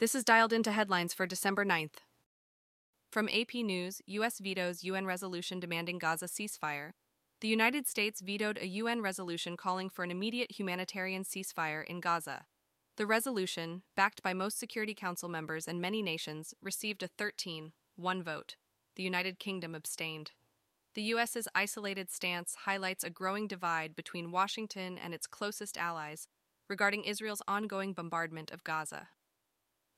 This is dialed into headlines for December 9th. From AP News, U.S. vetoes UN resolution demanding Gaza ceasefire. The United States vetoed a UN resolution calling for an immediate humanitarian ceasefire in Gaza. The resolution, backed by most Security Council members and many nations, received a 13 1 vote. The United Kingdom abstained. The U.S.'s isolated stance highlights a growing divide between Washington and its closest allies regarding Israel's ongoing bombardment of Gaza.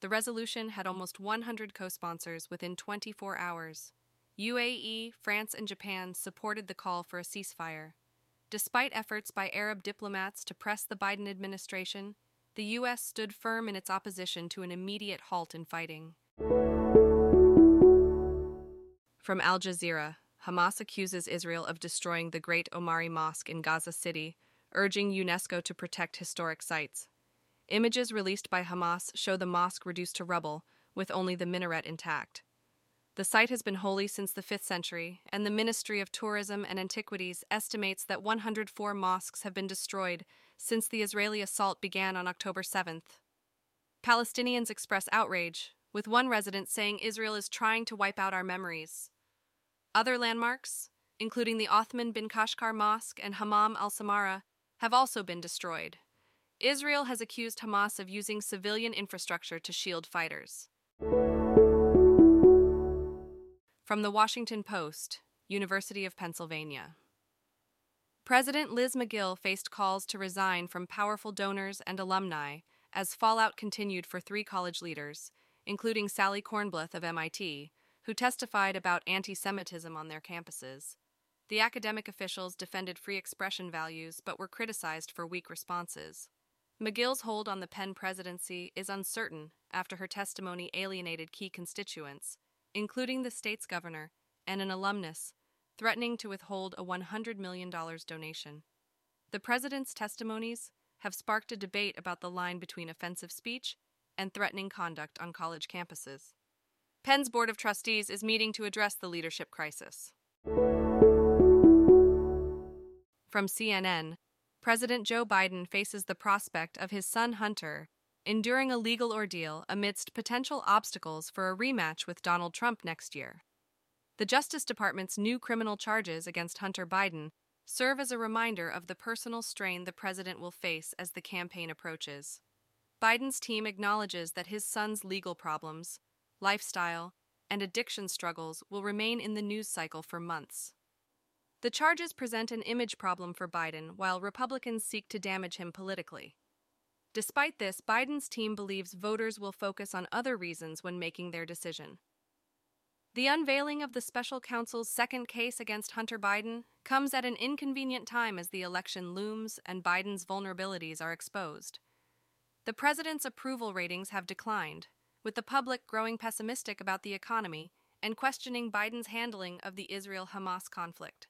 The resolution had almost 100 co sponsors within 24 hours. UAE, France, and Japan supported the call for a ceasefire. Despite efforts by Arab diplomats to press the Biden administration, the U.S. stood firm in its opposition to an immediate halt in fighting. From Al Jazeera, Hamas accuses Israel of destroying the Great Omari Mosque in Gaza City, urging UNESCO to protect historic sites. Images released by Hamas show the mosque reduced to rubble, with only the minaret intact. The site has been holy since the 5th century, and the Ministry of Tourism and Antiquities estimates that 104 mosques have been destroyed since the Israeli assault began on October 7th. Palestinians express outrage, with one resident saying Israel is trying to wipe out our memories. Other landmarks, including the Othman bin Qashqar Mosque and Hammam al Samara, have also been destroyed. Israel has accused Hamas of using civilian infrastructure to shield fighters. From the Washington Post, University of Pennsylvania. President Liz Magill faced calls to resign from powerful donors and alumni as fallout continued for three college leaders, including Sally Kornbluth of MIT, who testified about anti Semitism on their campuses. The academic officials defended free expression values but were criticized for weak responses. Magill's hold on the Penn presidency is uncertain after her testimony alienated key constituents, including the state's governor and an alumnus, threatening to withhold a $100 million donation. The president's testimonies have sparked a debate about the line between offensive speech and threatening conduct on college campuses. Penn's Board of Trustees is meeting to address the leadership crisis. From CNN, President Joe Biden faces the prospect of his son Hunter enduring a legal ordeal amidst potential obstacles for a rematch with Donald Trump next year. The Justice Department's new criminal charges against Hunter Biden serve as a reminder of the personal strain the president will face as the campaign approaches. Biden's team acknowledges that his son's legal problems, lifestyle, and addiction struggles will remain in the news cycle for months. The charges present an image problem for Biden while Republicans seek to damage him politically. Despite this, Biden's team believes voters will focus on other reasons when making their decision. The unveiling of the special counsel's second case against Hunter Biden comes at an inconvenient time as the election looms and Biden's vulnerabilities are exposed. The president's approval ratings have declined, with the public growing pessimistic about the economy and questioning Biden's handling of the Israel Hamas conflict.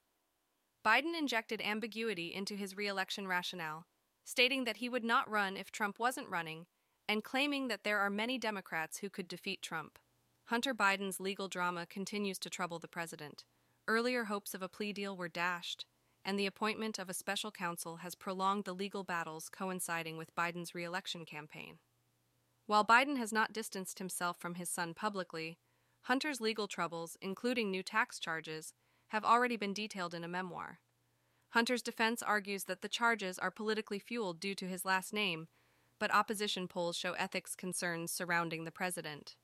Biden injected ambiguity into his reelection rationale, stating that he would not run if Trump wasn't running, and claiming that there are many Democrats who could defeat Trump. Hunter Biden's legal drama continues to trouble the president. Earlier hopes of a plea deal were dashed, and the appointment of a special counsel has prolonged the legal battles coinciding with Biden's reelection campaign. While Biden has not distanced himself from his son publicly, Hunter's legal troubles, including new tax charges, have already been detailed in a memoir. Hunter's defense argues that the charges are politically fueled due to his last name, but opposition polls show ethics concerns surrounding the president.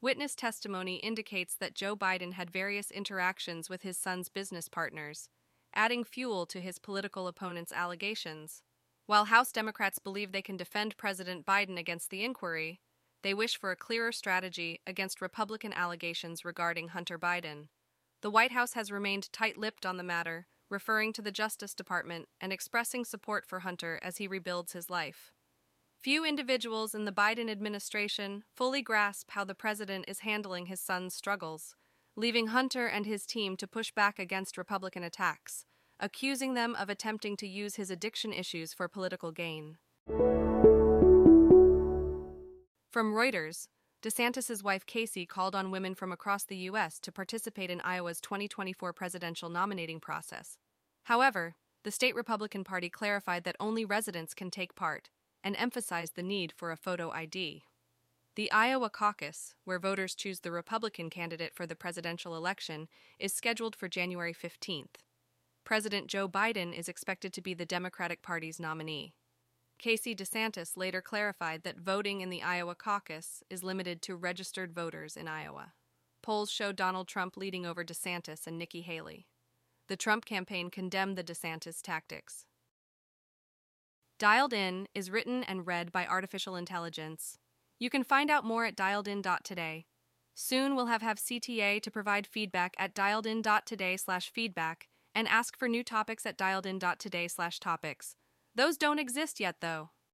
Witness testimony indicates that Joe Biden had various interactions with his son's business partners, adding fuel to his political opponent's allegations. While House Democrats believe they can defend President Biden against the inquiry, they wish for a clearer strategy against Republican allegations regarding Hunter Biden. The White House has remained tight lipped on the matter, referring to the Justice Department and expressing support for Hunter as he rebuilds his life. Few individuals in the Biden administration fully grasp how the president is handling his son's struggles, leaving Hunter and his team to push back against Republican attacks, accusing them of attempting to use his addiction issues for political gain. From Reuters, DeSantis' wife Casey called on women from across the U.S. to participate in Iowa's 2024 presidential nominating process. However, the state Republican Party clarified that only residents can take part and emphasized the need for a photo ID. The Iowa caucus, where voters choose the Republican candidate for the presidential election, is scheduled for January 15th. President Joe Biden is expected to be the Democratic Party's nominee. Casey DeSantis later clarified that voting in the Iowa caucus is limited to registered voters in Iowa. Polls show Donald Trump leading over DeSantis and Nikki Haley. The Trump campaign condemned the DeSantis tactics. Dialed In is written and read by artificial intelligence you can find out more at dialedin.today. Soon we'll have, have CTA to provide feedback at dialedin.today/feedback and ask for new topics at dialedin.today slash topics. Those don't exist yet, though.